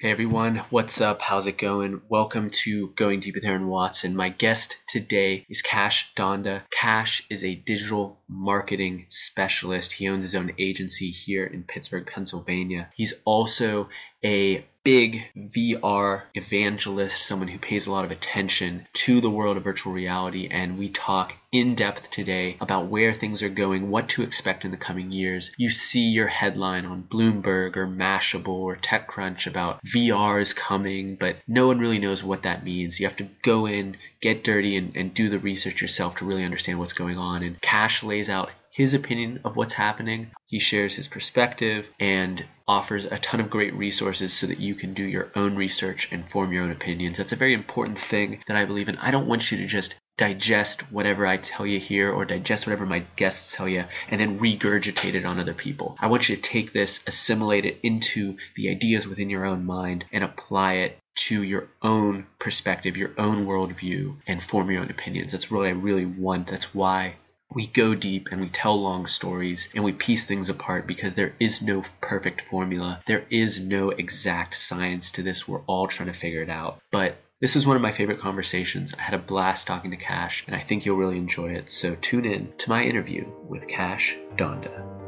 Hey everyone, what's up? How's it going? Welcome to Going Deep with Aaron Watson. My guest today is Kash Dhanda. Kash is a digital marketing specialist. He owns his own agency here in Pittsburgh, Pennsylvania. He's also a big VR evangelist, someone who pays a lot of attention to the world of virtual reality. And we talk in depth today about where things are going, what to expect in the coming years. You see your headline on Bloomberg or Mashable or TechCrunch about VR is coming, but no one really knows what that means. You have to go in, get dirty, and, and do the research yourself to really understand what's going on. And Kash lays out his opinion of what's happening. He shares his perspective and offers a ton of great resources so that you can do your own research and form your own opinions. That's a very important thing that I believe in. I don't want you to just digest whatever I tell you here or digest whatever my guests tell you and then regurgitate it on other people. I want you to take this, assimilate it into the ideas within your own mind, and apply it to your own perspective, your own worldview, and form your own opinions. That's what I really want. That's why we go deep and we tell long stories and we piece things apart because there is no perfect formula. There is no exact science to this. We're all trying to figure it out. But this was one of my favorite conversations. I had a blast talking to Kash and I think you'll really enjoy it. So tune in to my interview with Kash Dhanda.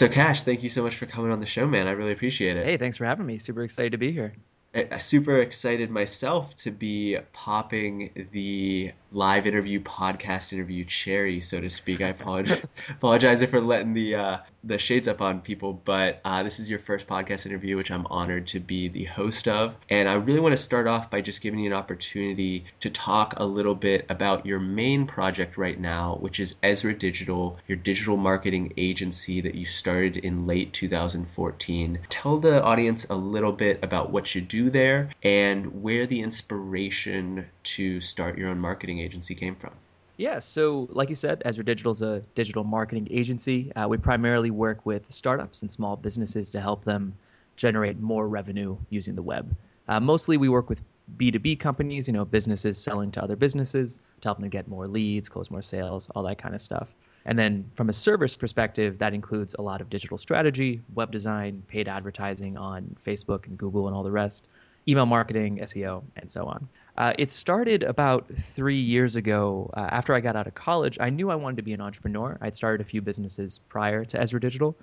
So, Kash, thank you so much for coming on the show, man. I really appreciate it. Hey, thanks for having me. Super excited to be here. super excited myself to be popping the live interview podcast interview cherry, so to speak. I apologize, apologize for letting the uh, the shades up on people, but uh, this is your first podcast interview, which I'm honored to be the host of. And I really want to start off by just giving you an opportunity to talk a little bit about your main project right now, which is Ezra Digital, your digital marketing agency that you started in late 2014. Tell the audience a little bit about what you do there and where the inspiration to start your own marketing agency came from. Yeah, so like you said, Ezra Digital is a digital marketing agency. Uh, we primarily work with startups and small businesses to help them generate more revenue using the web. Uh, mostly we work with B2B companies, you know, businesses selling to other businesses to help them get more leads, close more sales, all that kind of stuff. And then from a service perspective, that includes a lot of digital strategy, web design, paid advertising on Facebook and Google and all the rest, email marketing, SEO, and so on. Uh, it started about three years ago. Uh, after I got out of college, I knew I wanted to be an entrepreneur. I'd started a few businesses prior to Ezra Digital,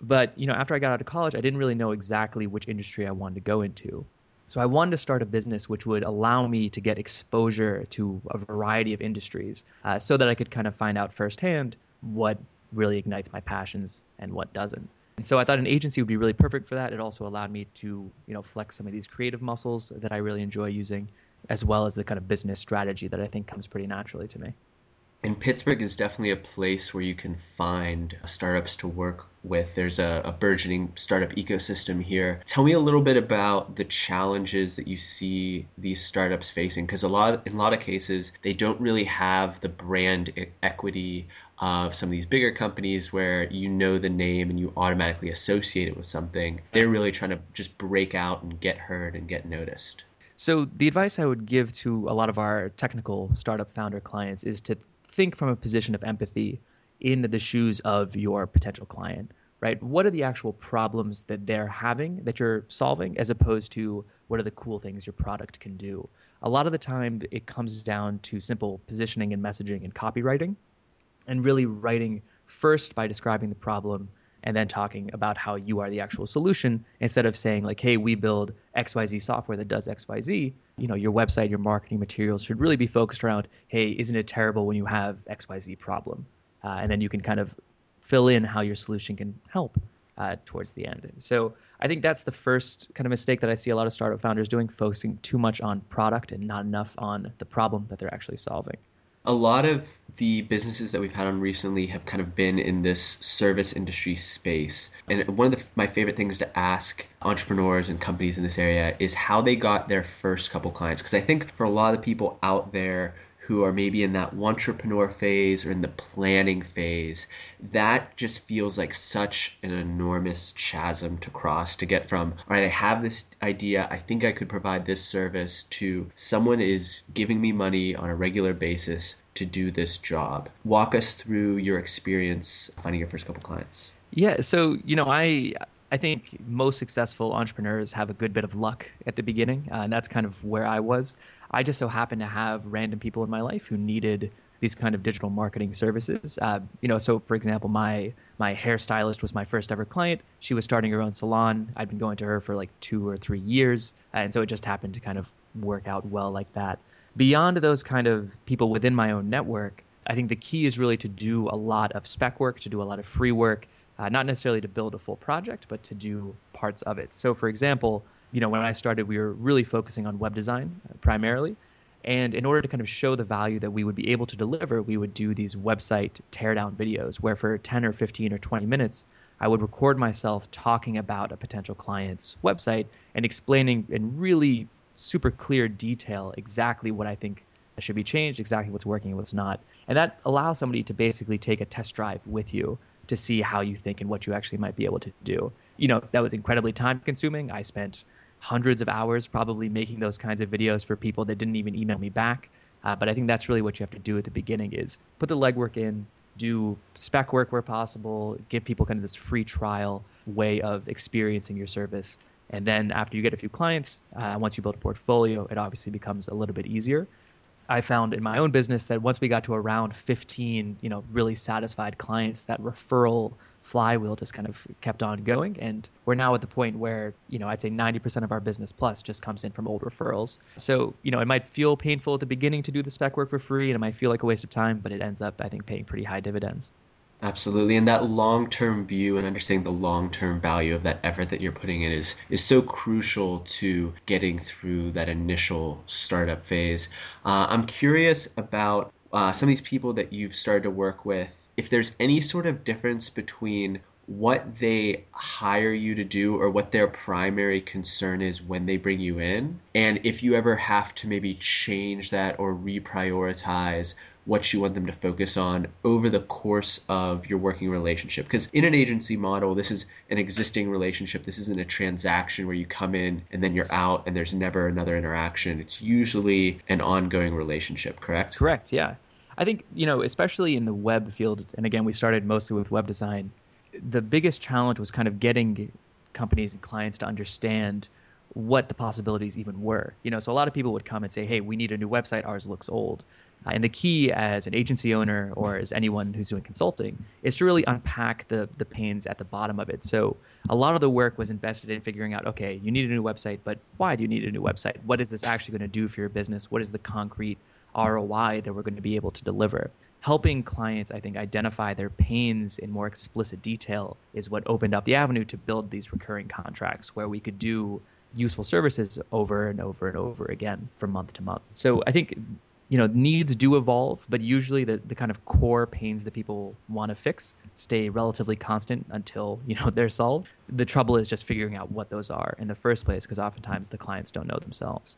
but you know, after I got out of college, I didn't really know exactly which industry I wanted to go into. So I wanted to start a business which would allow me to get exposure to a variety of industries, uh, so that I could kind of find out firsthand what really ignites my passions and what doesn't. And so I thought an agency would be really perfect for that. It also allowed me to, you know, flex some of these creative muscles that I really enjoy using as well as the kind of business strategy that I think comes pretty naturally to me. And Pittsburgh is definitely a place where you can find startups to work with. There's a, a, burgeoning startup ecosystem here. Tell me a little bit about the challenges that you see these startups facing, because a lot, in a lot of cases, they don't really have the brand equity of some of these bigger companies where you know the name and you automatically associate it with something. They're really trying to just break out and get heard and get noticed. So the advice I would give to a lot of our technical startup founder clients is to think from a position of empathy in the shoes of your potential client, right? What are the actual problems that they're having that you're solving as opposed to what are the cool things your product can do? A lot of the time it comes down to simple positioning and messaging and copywriting and really writing first by describing the problem and then talking about how you are the actual solution instead of saying like hey we build xyz software that does xyz you know your website your marketing materials should really be focused around hey isn't it terrible when you have xyz problem? Uh, and then you can kind of fill in how your solution can help uh, towards the end. So i think that's the first kind of mistake that i see a lot of startup founders doing focusing too much on product and not enough on the problem that they're actually solving a lot of the businesses that we've had on recently have kind of been in this service industry space. And one of the, my favorite things to ask entrepreneurs and companies in this area is how they got their first couple clients. Because I think for a lot of people out there who are maybe in that entrepreneur phase or in the planning phase, that just feels like such an enormous chasm to cross to get from, all right, I have this idea, I think I could provide this service, to someone is giving me money on a regular basis to do this job. Walk us through your experience finding your first couple clients. Yeah, so you know, I I think most successful entrepreneurs have a good bit of luck at the beginning, uh, and that's kind of where I was. I just so happened to have random people in my life who needed these kind of digital marketing services. Uh, you know, so for example, my my hairstylist was my first ever client. She was starting her own salon. I'd been going to her for like two or three years, and so it just happened to kind of work out well like that. Beyond those kind of people within my own network, I think the key is really to do a lot of spec work, to do a lot of free work, uh, not necessarily to build a full project, but to do parts of it. So, for example, you know, when I started, we were really focusing on web design uh, primarily. And in order to kind of show the value that we would be able to deliver, we would do these website teardown videos where for 10 or 15 or 20 minutes, I would record myself talking about a potential client's website and explaining in really super clear detail exactly what I think should be changed, exactly what's working and what's not. And that allows somebody to basically take a test drive with you to see how you think and what you actually might be able to do. You know, that was incredibly time consuming. I spent hundreds of hours probably making those kinds of videos for people that didn't even email me back. Uh, but I think that's really what you have to do at the beginning is put the legwork in, do spec work where possible, give people kind of this free trial way of experiencing your service. And then after you get a few clients, uh, once you build a portfolio, it obviously becomes a little bit easier. I found in my own business that once we got to around 15, you know, really satisfied clients, that referral flywheel just kind of kept on going. And we're now at the point where, you know, I'd say 90% of our business plus just comes in from old referrals. So, you know, it might feel painful at the beginning to do the spec work for free and it might feel like a waste of time, but it ends up, I think, paying pretty high dividends. Absolutely, and that long-term view and understanding the long-term value of that effort that you're putting in is is so crucial to getting through that initial startup phase. Uh, I'm curious about uh, some of these people that you've started to work with. If there's any sort of difference between what they hire you to do or what their primary concern is when they bring you in. And if you ever have to maybe change that or reprioritize what you want them to focus on over the course of your working relationship. Because in an agency model, this is an existing relationship. This isn't a transaction where you come in and then you're out and there's never another interaction. It's usually an ongoing relationship, correct? Correct, yeah. I think, you know, especially in the web field, and again, we started mostly with web design, the biggest challenge was kind of getting companies and clients to understand what the possibilities even were. You know, so a lot of people would come and say, "Hey, we need a new website. Ours looks old." Uh, and the key as an agency owner or as anyone who's doing consulting is to really unpack the the pains at the bottom of it. So a lot of the work was invested in figuring out, okay, you need a new website, but why do you need a new website? What is this actually going to do for your business? What is the concrete ROI that we're going to be able to deliver? helping clients, I think, identify their pains in more explicit detail is what opened up the avenue to build these recurring contracts where we could do useful services over and over and over again from month to month. So I think you know needs do evolve, but usually the, the kind of core pains that people want to fix stay relatively constant until you know they're solved. The trouble is just figuring out what those are in the first place because oftentimes the clients don't know themselves.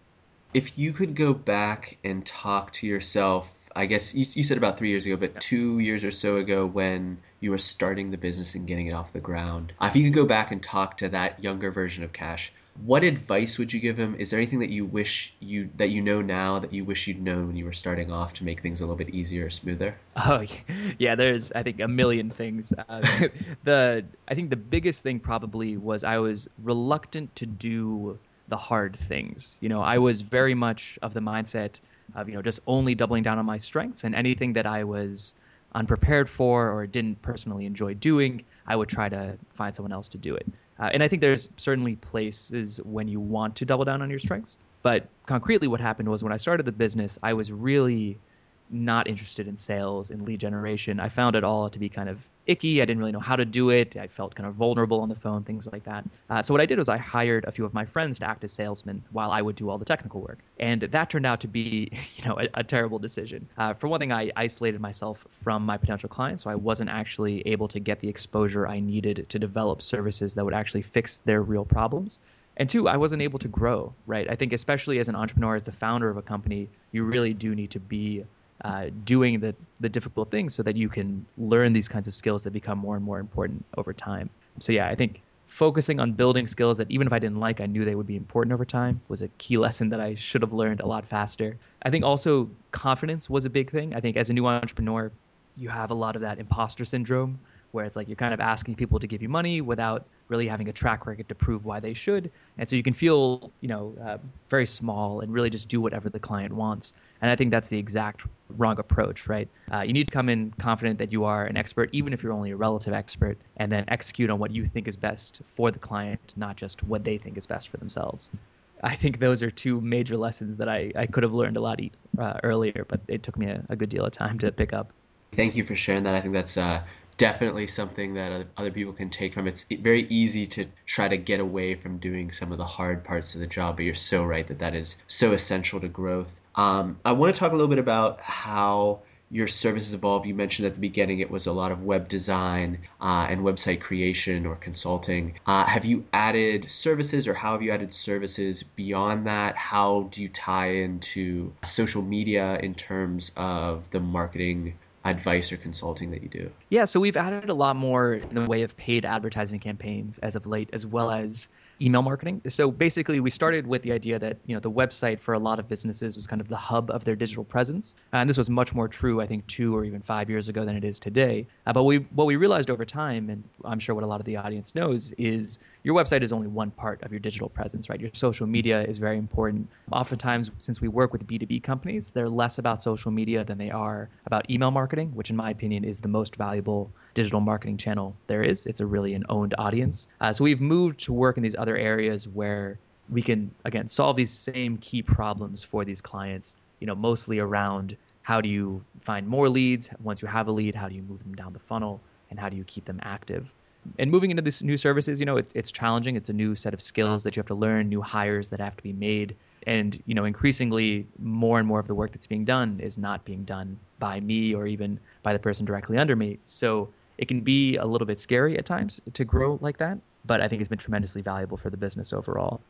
If you could go back and talk to yourself I guess you, you said about three years ago, but two years or so ago when you were starting the business and getting it off the ground. If you could go back and talk to that younger version of Kash, what advice would you give him? Is there anything that you wish you that you know now that you wish you'd known when you were starting off to make things a little bit easier or smoother? Oh yeah, there's I think a million things. Uh, the I think the biggest thing probably was I was reluctant to do the hard things. You know, I was very much of the mindset of you know just only doubling down on my strengths and anything that I was unprepared for or didn't personally enjoy doing, I would try to find someone else to do it. Uh, and I think there's certainly places when you want to double down on your strengths. But concretely, what happened was when I started the business, I was really not interested in sales and lead generation. I found it all to be kind of icky. I didn't really know how to do it. I felt kind of vulnerable on the phone, things like that. Uh, so what I did was I hired a few of my friends to act as salesmen while I would do all the technical work, and that turned out to be, you know, a, a terrible decision. Uh, for one thing, I isolated myself from my potential clients, so I wasn't actually able to get the exposure I needed to develop services that would actually fix their real problems. And two, I wasn't able to grow, right? I think especially as an entrepreneur, as the founder of a company, you really do need to be uh, doing the, the difficult things so that you can learn these kinds of skills that become more and more important over time. So, yeah, I think focusing on building skills that even if I didn't like, I knew they would be important over time was a key lesson that I should have learned a lot faster. I think also confidence was a big thing. I think as a new entrepreneur, you have a lot of that imposter syndrome where it's like you're kind of asking people to give you money without really having a track record to prove why they should. And so you can feel, you know, uh, very small and really just do whatever the client wants. And I think that's the exact wrong approach, right? Uh, you need to come in confident that you are an expert, even if you're only a relative expert, and then execute on what you think is best for the client, not just what they think is best for themselves. I think those are two major lessons that I, I could have learned a lot uh, earlier, but it took me a, a, good deal of time to pick up. Thank you for sharing that. I think that's uh, definitely something that other people can take from. It's very easy to try to get away from doing some of the hard parts of the job, but you're so right that that is so essential to growth. Um, I want to talk a little bit about how your services evolve. You mentioned at the beginning it was a lot of web design uh, and website creation or consulting. Uh, have you added services or how have you added services beyond that? How do you tie into social media in terms of the marketing advice or consulting that you do? Yeah, so we've added a lot more in the way of paid advertising campaigns as of late, as well as email marketing. So basically, we started with the idea that you know the website for a lot of businesses was kind of the hub of their digital presence, and this was much more true, I think, two or even five years ago than it is today. Uh, but we what we realized over time, and I'm sure what a lot of the audience knows, is your website is only one part of your digital presence, right? Your social media is very important. Oftentimes, since we work with B2B companies, they're less about social media than they are about email marketing, which, in my opinion, is the most valuable digital marketing channel there is. It's a really an owned audience. Uh, so we've moved to work in these other areas where we can, again, solve these same key problems for these clients, you know, mostly around how do you find more leads? Once you have a lead, how do you move them down the funnel? And how do you keep them active? And moving into these new services, you know, it's, it's challenging. It's a new set of skills that you have to learn, new hires that have to be made. And, you know, increasingly more and more of the work that's being done is not being done by me or even by the person directly under me. So it can be a little bit scary at times to grow like that, but I think it's been tremendously valuable for the business overall.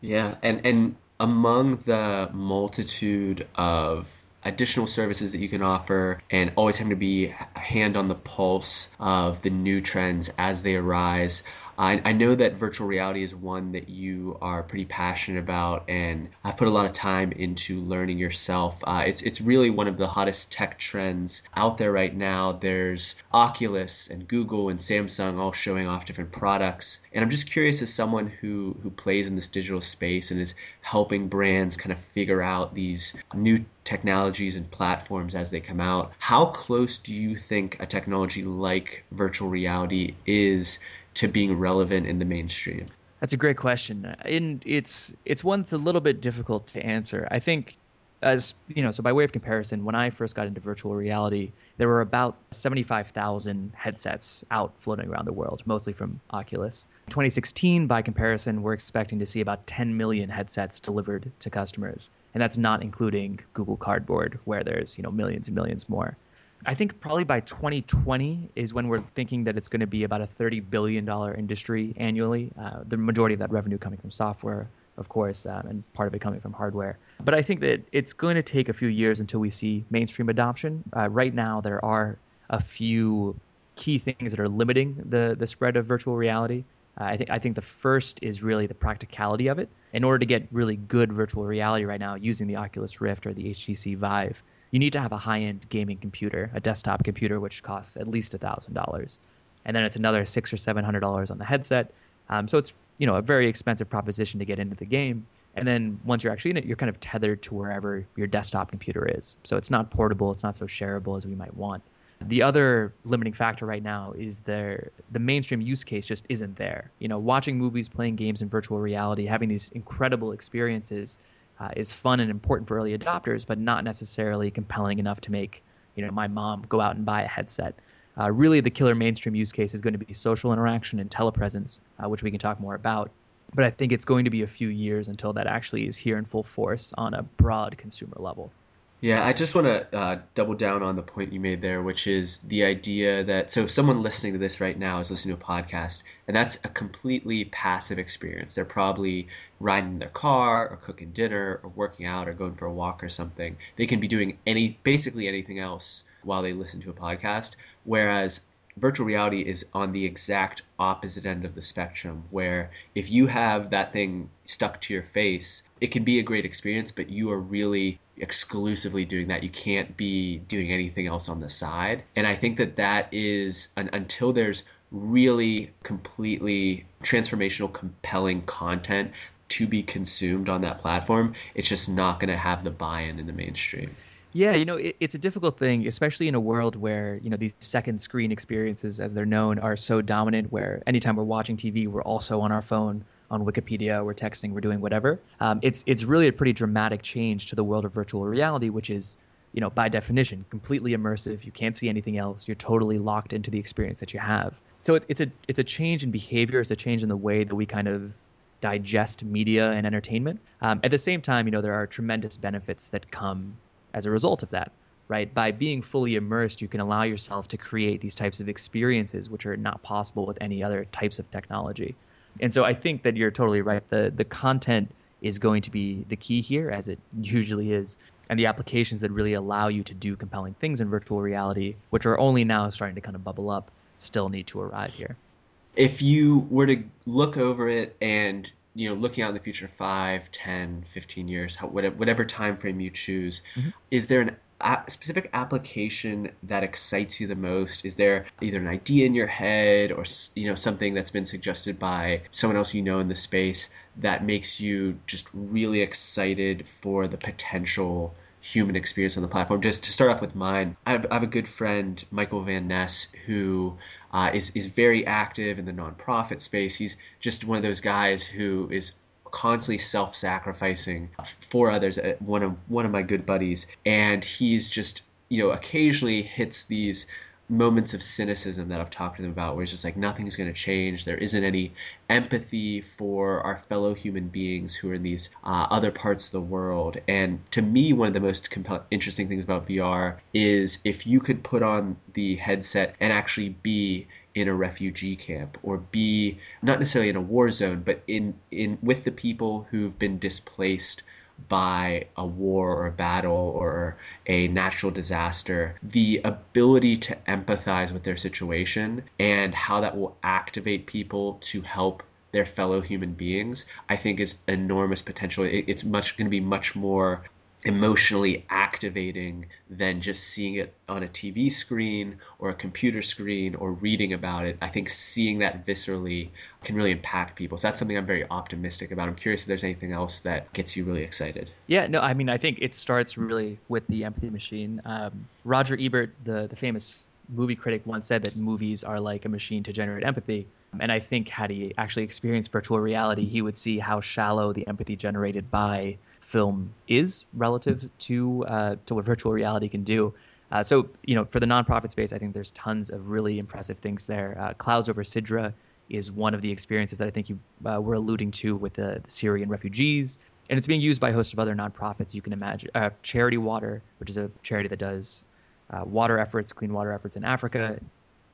Yeah, and and among the multitude of additional services that you can offer and always having to be a hand on the pulse of the new trends as they arise. I, I know that virtual reality is one that you are pretty passionate about, and I've put a lot of time into learning yourself. Uh, it's it's really one of the hottest tech trends out there right now. There's Oculus and Google and Samsung all showing off different products, and I'm just curious as someone who who plays in this digital space and is helping brands kind of figure out these new technologies and platforms as they come out. How close do you think a technology like virtual reality is to being relevant in the mainstream? That's a great question, and it's it's one that's a little bit difficult to answer. I think, as you know, so by way of comparison, when I first got into virtual reality, there were about 75,000 headsets out floating around the world, mostly from Oculus. 2016, by comparison, we're expecting to see about 10 million headsets delivered to customers, and that's not including Google Cardboard, where there's you know millions and millions more. I think probably by 2020 is when we're thinking that it's going to be about a 30 billion dollar industry annually. Uh, the majority of that revenue coming from software, of course, um, and part of it coming from hardware. But I think that it's going to take a few years until we see mainstream adoption. Uh, right now, there are a few key things that are limiting the the spread of virtual reality. Uh, I think I think the first is really the practicality of it. In order to get really good virtual reality right now, using the Oculus Rift or the HTC Vive, you need to have a high-end gaming computer, a desktop computer, which costs at least thousand dollars, and then it's another six or seven hundred dollars on the headset. Um, so it's you know a very expensive proposition to get into the game. And then once you're actually in it, you're kind of tethered to wherever your desktop computer is. So it's not portable, it's not so shareable as we might want. The other limiting factor right now is there the mainstream use case just isn't there. You know, watching movies, playing games in virtual reality, having these incredible experiences uh, is fun and important for early adopters, but not necessarily compelling enough to make you know my mom go out and buy a headset. Uh, really, the killer mainstream use case is going to be social interaction and telepresence, uh, which we can talk more about. But I think it's going to be a few years until that actually is here in full force on a broad consumer level. Yeah, I just want to uh, double down on the point you made there, which is the idea that so someone listening to this right now is listening to a podcast, and that's a completely passive experience. They're probably riding in their car, or cooking dinner, or working out, or going for a walk or something. They can be doing any, basically anything else while they listen to a podcast. Whereas virtual reality is on the exact opposite end of the spectrum where if you have that thing stuck to your face it can be a great experience but you are really exclusively doing that. You can't be doing anything else on the side. And i think that that is an, until there's really completely transformational compelling content to be consumed on that platform it's just not going to have the buy-in in the mainstream. Yeah, you know, it, it's a difficult thing, especially in a world where, you know, these second screen experiences, as they're known, are so dominant, where anytime we're watching TV, we're also on our phone, on Wikipedia, we're texting, we're doing whatever. Um, it's, it's really a pretty dramatic change to the world of virtual reality, which is, you know, by definition, completely immersive. You can't see anything else. You're totally locked into the experience that you have. So it, it's a it's a change in behavior. It's a change in the way that we kind of digest media and entertainment. Um, at the same time, you know, there are tremendous benefits that come as a result of that right by being fully immersed you can allow yourself to create these types of experiences which are not possible with any other types of technology and so i think that you're totally right. The the content is going to be the key here as it usually is. And the applications that really allow you to do compelling things in virtual reality which are only now starting to kind of bubble up still need to arrive here. If you were to look over it and you know looking out in the future 5 10 15 years whatever time frame you choose mm-hmm. is there an specific application that excites you the most is there either an idea in your head or you know something that's been suggested by someone else you know in the space that makes you just really excited for the potential human experience on the platform. Just to start off with mine, I have, I have a good friend, Michael Van Ness, who uh, is is very active in the nonprofit space. He's just one of those guys who is constantly self-sacrificing for others. Uh, one of one of my good buddies, and he's just you know occasionally hits these moments of cynicism that I've talked to them about, where it's just like nothing's going to change. There isn't any empathy for our fellow human beings who are in these uh, other parts of the world. And to me, one of the most comp- interesting things about VR is if you could put on the headset and actually be in a refugee camp or be not necessarily in a war zone but in in with the people who've been displaced by a war or a battle or a natural disaster, the ability to empathize with their situation and how that will activate people to help their fellow human beings, I think is enormous potential. It's much going to be much more emotionally activating than just seeing it on a TV screen or a computer screen or reading about it. I think seeing that viscerally can really impact people. So that's something I'm very optimistic about. I'm curious if there's anything else that gets you really excited. Yeah, no, I mean, I think it starts really with the empathy machine. Um, Roger Ebert, the, the famous movie critic, once said that movies are like a machine to generate empathy. And I think had he actually experienced virtual reality, he would see how shallow the empathy generated by film is relative to uh, to what virtual reality can do. Uh, so you know, for the nonprofit space, I think there's tons of really impressive things there. Uh, Clouds over Sidra is one of the experiences that I think you uh, were alluding to with the, the, Syrian refugees, and it's being used by a host of other nonprofits. You can imagine uh, Charity Water, which is a charity that does uh, water efforts, clean water efforts in Africa,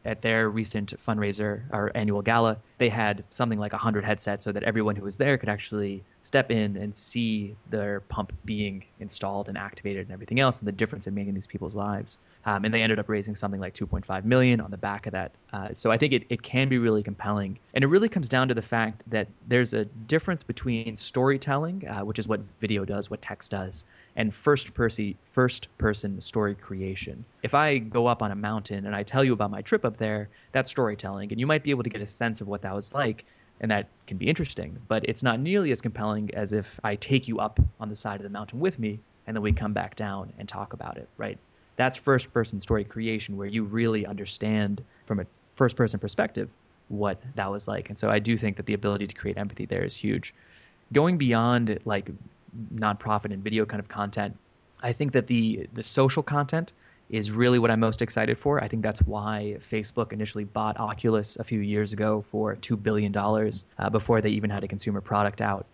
at their recent fundraiser or annual gala, they had something like 100 headsets so that everyone who was there could actually step in and see their pump being installed and activated and everything else and the difference it made in these people's lives. Um, and they ended up raising something like 2.5 million on the back of that. Uh, so I think it, it can be really compelling. And it really comes down to the fact that there's a difference between storytelling, uh, which is what video does, what text does, and first person first person story creation. If I go up on a mountain and I tell you about my trip up there, that's storytelling, and you might be able to get a sense of what that was like, and that can be interesting. But it's not nearly as compelling as if I take you up on the side of the mountain with me, and then we come back down and talk about it, right? That's first person story creation where you really understand from a first person perspective what that was like. And so I do think that the ability to create empathy there is huge. Going beyond like nonprofit and video kind of content. I think that the the social content is really what I'm most excited for. I think that's why Facebook initially bought Oculus a few years ago for two billion dollars uh, before they even had a consumer product out.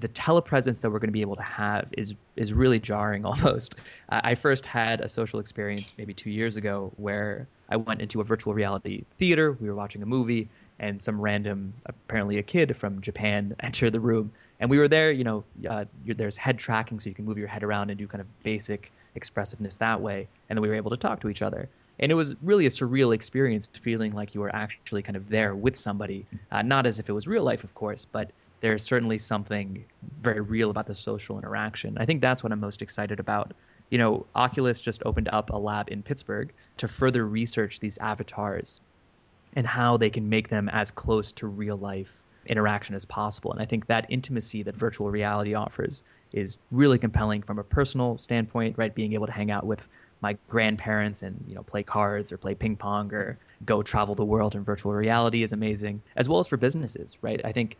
the telepresence that we're going to be able to have is is really jarring almost. I first had a social experience maybe two years ago where I went into a virtual reality theater. We were watching a movie, and some random, apparently a kid from Japan, entered the room, and we were there. You know, uh, there's head tracking, so you can move your head around and do kind of basic expressiveness that way, and then we were able to talk to each other. And it was really a surreal experience, feeling like you were actually kind of there with somebody, uh, not as if it was real life, of course, but there's certainly something very real about the social interaction. I think that's what I'm most excited about. You know, Oculus just opened up a lab in Pittsburgh to further research these avatars and how they can make them as close to real life interaction as possible. And I think that intimacy that virtual reality offers is really compelling from a personal standpoint, right? Being able to hang out with my grandparents and you know play cards or play ping pong or go travel the world in virtual reality is amazing, as well as for businesses, right? I think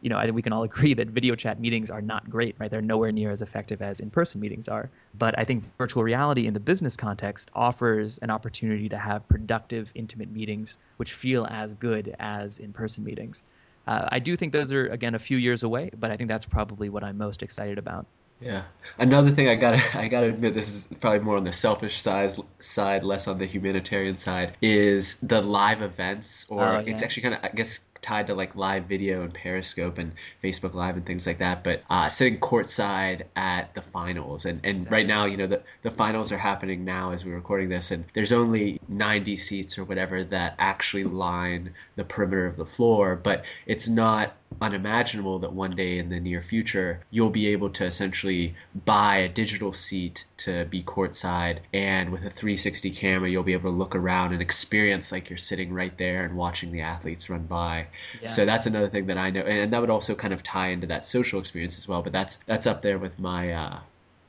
you know, I think we can all agree that video chat meetings are not great, right? They're nowhere near as effective as in-person meetings are. But I think virtual reality in the business context offers an opportunity to have productive, intimate meetings which feel as good as in-person meetings. Uh, I do think those are again a few years away, but I think that's probably what I'm most excited about. Yeah. Another thing I gotta I gotta admit this is probably more on the selfish side side, less on the humanitarian side, is the live events or oh, yeah. it's actually kind of I guess tied to like live video and Periscope and Facebook Live and things like that. But uh, sitting courtside at the finals, and, and exactly. right now, you know, the, the finals are happening now as we're recording this, and there's only 90 seats or whatever that actually line the perimeter of the floor, but it's not unimaginable that one day in the near future you'll be able to essentially buy a digital seat to be courtside and with a 360 camera you'll be able to look around and experience like you're sitting right there and watching the athletes run by. Yeah. so that's another thing that i know and that would also kind of tie into that social experience as well but that's that's up there with my uh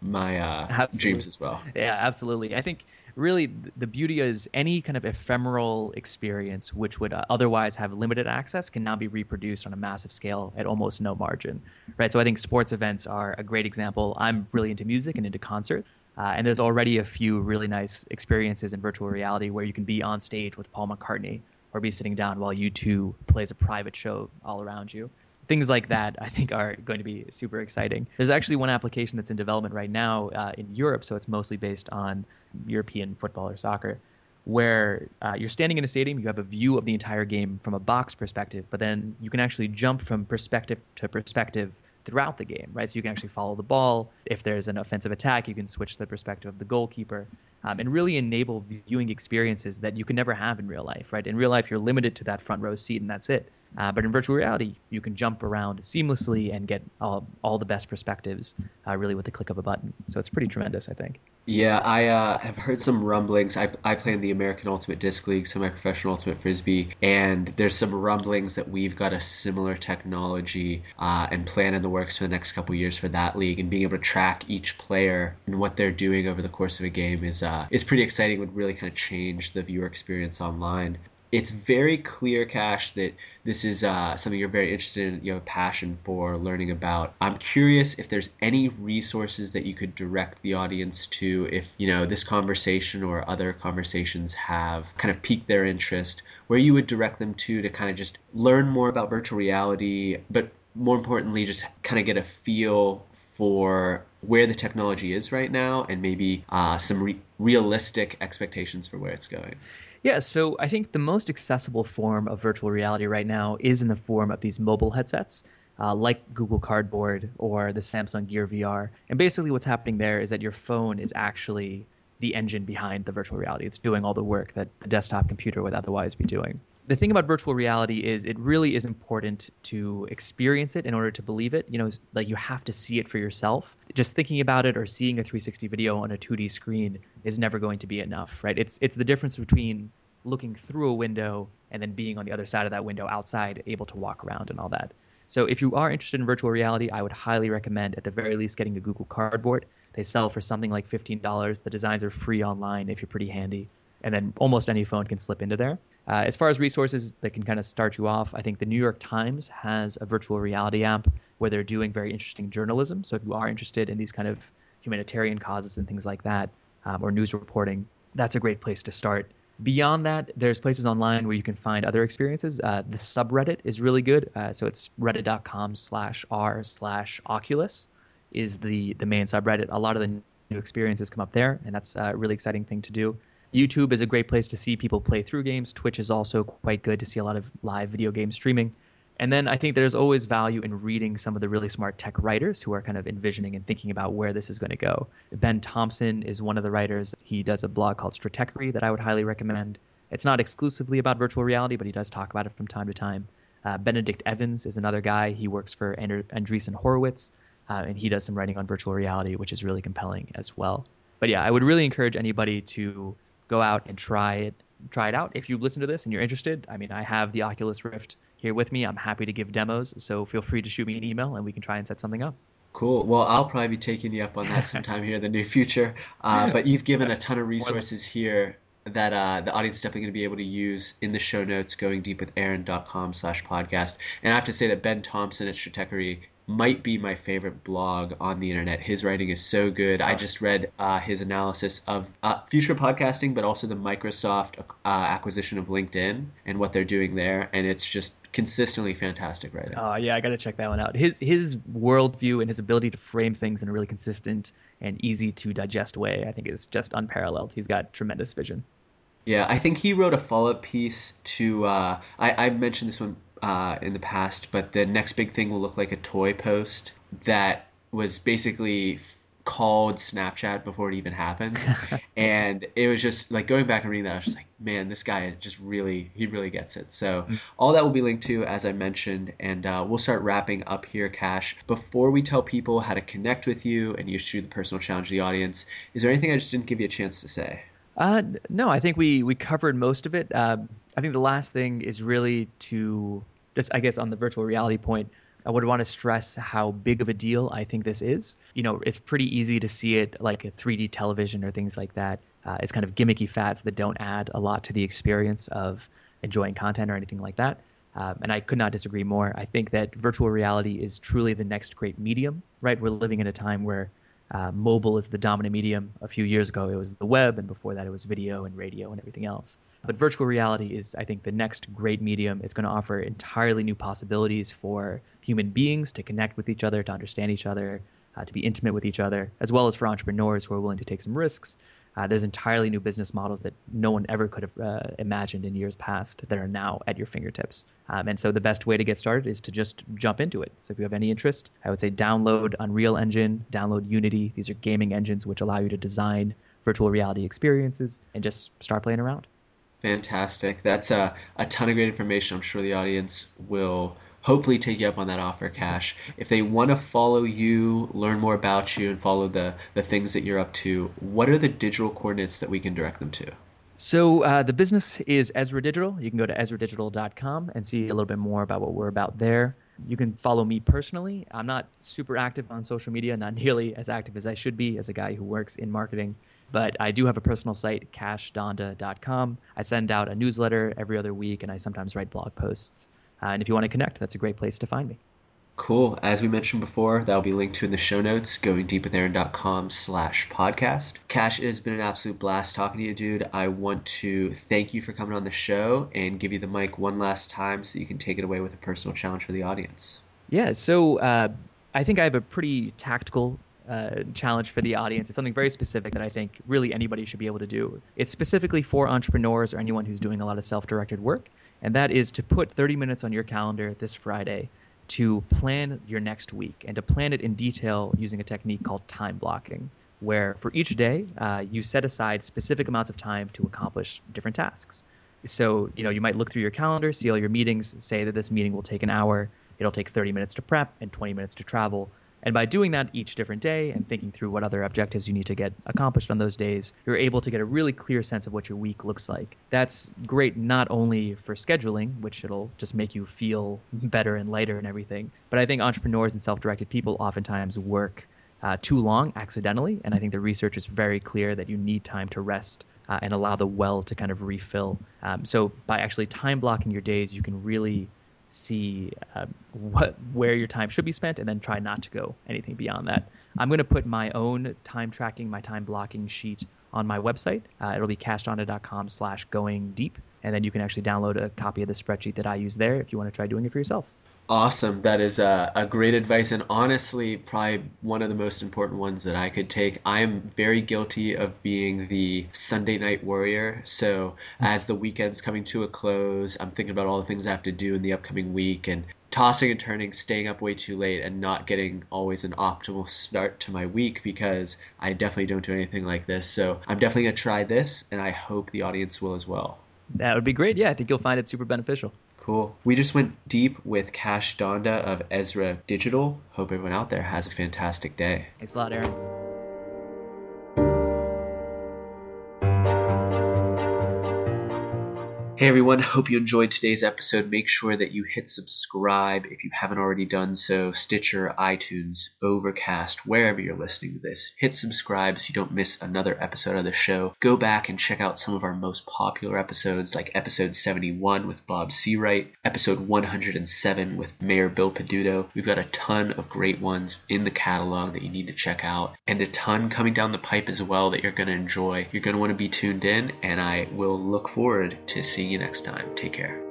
my uh dreams as well. Yeah absolutely. I think really the beauty is any kind of ephemeral experience which would uh, otherwise have limited access can now be reproduced on a massive scale at almost no margin right? So i think sports events are a great example. I'm really into music and into concerts uh, and there's already a few really nice experiences in virtual reality where you can be on stage with paul mccartney or be sitting down while U2 plays a private show all around you. Things like that I think are going to be super exciting. There's actually one application that's in development right now uh, in Europe, so it's mostly based on European football or soccer, where uh, you're standing in a stadium, you have a view of the entire game from a box perspective, but then you can actually jump from perspective to perspective throughout the game, right? So you can actually follow the ball. If there's an offensive attack, you can switch the perspective of the goalkeeper um, and really enable viewing experiences that you can never have in real life, right? In real life, you're limited to that front row seat and that's it. Uh, but in virtual reality, you can jump around seamlessly and get all, all the best perspectives uh, really with the click of a button. So it's pretty tremendous, I think. Yeah, I uh, have heard some rumblings. I, I play in the American Ultimate Disc League, semi-professional Ultimate Frisbee, and there's some rumblings that we've got a similar technology uh, and plan in the works for the next couple years for that league. And being able to track each player and what they're doing over the course of a game is uh, is pretty exciting. Would really kind of change the viewer experience online it's very clear, Kash, that this is uh, something you're very interested in. You have a passion for learning about. I'm curious if there's any resources that you could direct the audience to if you know this conversation or other conversations have kind of piqued their interest, where you would direct them to to kind of just learn more about virtual reality, but more importantly, just kind of get a feel for where the technology is right now and maybe uh, some re- realistic expectations for where it's going. Yeah, so I think the most accessible form of virtual reality right now is in the form of these mobile headsets. Uh, like Google Cardboard or the Samsung Gear VR. And basically, what's happening there is that your phone is actually the engine behind the virtual reality. It's doing all the work that the desktop computer would otherwise be doing the thing about virtual reality is it really is important to experience it in order to believe it. You know, like you have to see it for yourself. Just thinking about it or seeing a 360 video on a 2D screen is never going to be enough, right? It's it's the difference between looking through a window and then being on the other side of that window outside, able to walk around and all that. So if you are interested in virtual reality, I would highly recommend at the very least getting a Google Cardboard. They sell for something like $15. The designs are free online if you're pretty handy and then almost any phone can slip into there. Uh, as far as resources that can kind of start you off, I think the New York Times has a virtual reality app where they're doing very interesting journalism. So if you are interested in these kind of humanitarian causes and things like that, um, or news reporting, that's a great place to start. Beyond that, there's places online where you can find other experiences. Uh, the subreddit is really good. Uh, so it's reddit.com slash r slash Oculus is the, the main subreddit. A lot of the new experiences come up there, and that's a really exciting thing to do. YouTube is a great place to see people play through games. Twitch is also quite good to see a lot of live video game streaming. And then I think there's always value in reading some of the really smart tech writers who are kind of envisioning and thinking about where this is going to go. Ben Thompson is one of the writers. He does a blog called Stratechery that I would highly recommend. It's not exclusively about virtual reality, but he does talk about it from time to time. Uh, Benedict Evans is another guy. He works for Ander- Andreessen Horowitz, uh, and he does some writing on virtual reality, which is really compelling as well. But yeah, I would really encourage anybody to go out and try it. Try it out. If you listen to this and you're interested, I mean, I have the Oculus Rift here with me. I'm happy to give demos, so feel free to shoot me an email and we can try and set something up. Cool. Well, I'll probably be taking you up on that sometime here in the near future. Uh, but you've given a ton of resources here that uh, the audience is definitely going to be able to use in the show notes going deep with aaron.com slash podcast and i have to say that ben thompson at stratechery might be my favorite blog on the internet. His writing is so good. I just read uh, his analysis of uh, future podcasting, but also the Microsoft uh, acquisition of LinkedIn and what they're doing there, and it's just consistently fantastic writing. Oh yeah, I got to check that one out. His his worldview and his ability to frame things in a really consistent and easy to digest way, I think, is just unparalleled. He's got tremendous vision. Yeah, I think he wrote a follow-up piece to. Uh, I, I mentioned this one uh, in the past, but the next big thing will look like a toy post that was basically called Snapchat before it even happened. and it was just like going back and reading that, I was just like, man, this guy just really, he really gets it. So mm. all that will be linked to, as I mentioned, and uh, we'll start wrapping up here, Kash. Before we tell people how to connect with you and you shoot the personal challenge to the audience, is there anything I just didn't give you a chance to say? Uh, no, I think we, we covered most of it. Uh, I think the last thing is really to just I guess on the virtual reality point, I would want to stress how big of a deal I think this is. You know, it's pretty easy to see it like a 3D television or things like that. Uh, it's kind of gimmicky fads that don't add a lot to the experience of enjoying content or anything like that. Um, and I could not disagree more. I think that virtual reality is truly the next great medium, right? We're living in a time where uh, mobile is the dominant medium. A few years ago, it was the web, and before that, it was video and radio and everything else. But virtual reality is, I think, the next great medium. It's going to offer entirely new possibilities for human beings to connect with each other, to understand each other, uh, to be intimate with each other, as well as for entrepreneurs who are willing to take some risks. Uh, there's entirely new business models that no one ever could have uh, imagined in years past that are now at your fingertips. Um, and so the best way to get started is to just jump into it. So if you have any interest, I would say download Unreal Engine, download Unity. These are gaming engines which allow you to design virtual reality experiences and just start playing around. Fantastic. That's a, a ton of great information. I'm sure the audience will hopefully take you up on that offer, Kash. If they want to follow you, learn more about you, and follow the, the things that you're up to, what are the digital coordinates that we can direct them to? So uh, the business is Ezra Digital. You can go to ezradigital.com and see a little bit more about what we're about there. You can follow me personally. I'm not super active on social media, not nearly as active as I should be as a guy who works in marketing. But I do have a personal site, kashdhanda.com. I send out a newsletter every other week, and I sometimes write blog posts. Uh, and if you want to connect, that's a great place to find me. Cool. As we mentioned before, that'll be linked to in the show notes, going deepwithaaron.com slash podcast. Kash, it has been an absolute blast talking to you, dude. I want to thank you for coming on the show and give you the mic one last time so you can take it away with a personal challenge for the audience. Yeah, so uh, I think I have a pretty tactical uh, challenge for the audience. It's something very specific that I think really anybody should be able to do. It's specifically for entrepreneurs or anyone who's doing a lot of self directed work, and that is to put 30 minutes on your calendar this Friday to plan your next week and to plan it in detail using a technique called time blocking, where for each day uh, you set aside specific amounts of time to accomplish different tasks. So, you know, you might look through your calendar, see all your meetings, say that this meeting will take an hour, it'll take 30 minutes to prep and 20 minutes to travel and by doing that each different day and thinking through what other objectives you need to get accomplished on those days, you're able to get a really clear sense of what your week looks like. That's great not only for scheduling, which it'll just make you feel better and lighter and everything, but I think entrepreneurs and self directed people oftentimes work uh, too long accidentally. And I think the research is very clear that you need time to rest uh, and allow the well to kind of refill. Um, so by actually time blocking your days, you can really see uh, what where your time should be spent, and then try not to go anything beyond that. I'm going to put my own time tracking, my time blocking sheet on my website. Uh, it'll be kashdhanda.com slash going deep. And then you can actually download a copy of the spreadsheet that I use there if you want to try doing it for yourself. Awesome. That is a, a, great advice, and honestly, probably one of the most important ones that I could take. I am very guilty of being the Sunday night warrior. So, hmm. as the weekend's coming to a close, I'm thinking about all the things I have to do in the upcoming week and tossing and turning, staying up way too late, and not getting always an optimal start to my week because I definitely don't do anything like this. So, I'm definitely going to try this, and I hope the audience will as well. That would be great. Yeah, I think you'll find it super beneficial. Cool. We just went deep with Kash Dhanda of Ezra Digital. Hope everyone out there has a fantastic day. Thanks a lot, Aaron. Hey everyone, hope you enjoyed today's episode. Make sure that you hit subscribe if you haven't already done so. Stitcher, iTunes, Overcast, wherever you're listening to this. Hit subscribe so you don't miss another episode of the show. Go back and check out some of our most popular episodes, like episode 71 with Bob Seawright, episode 107 with Mayor Bill Peduto. We've got a ton of great ones in the catalog that you need to check out, and a ton coming down the pipe as well that you're going to enjoy. You're going to want to be tuned in, and I will look forward to seeing you next time. Take care.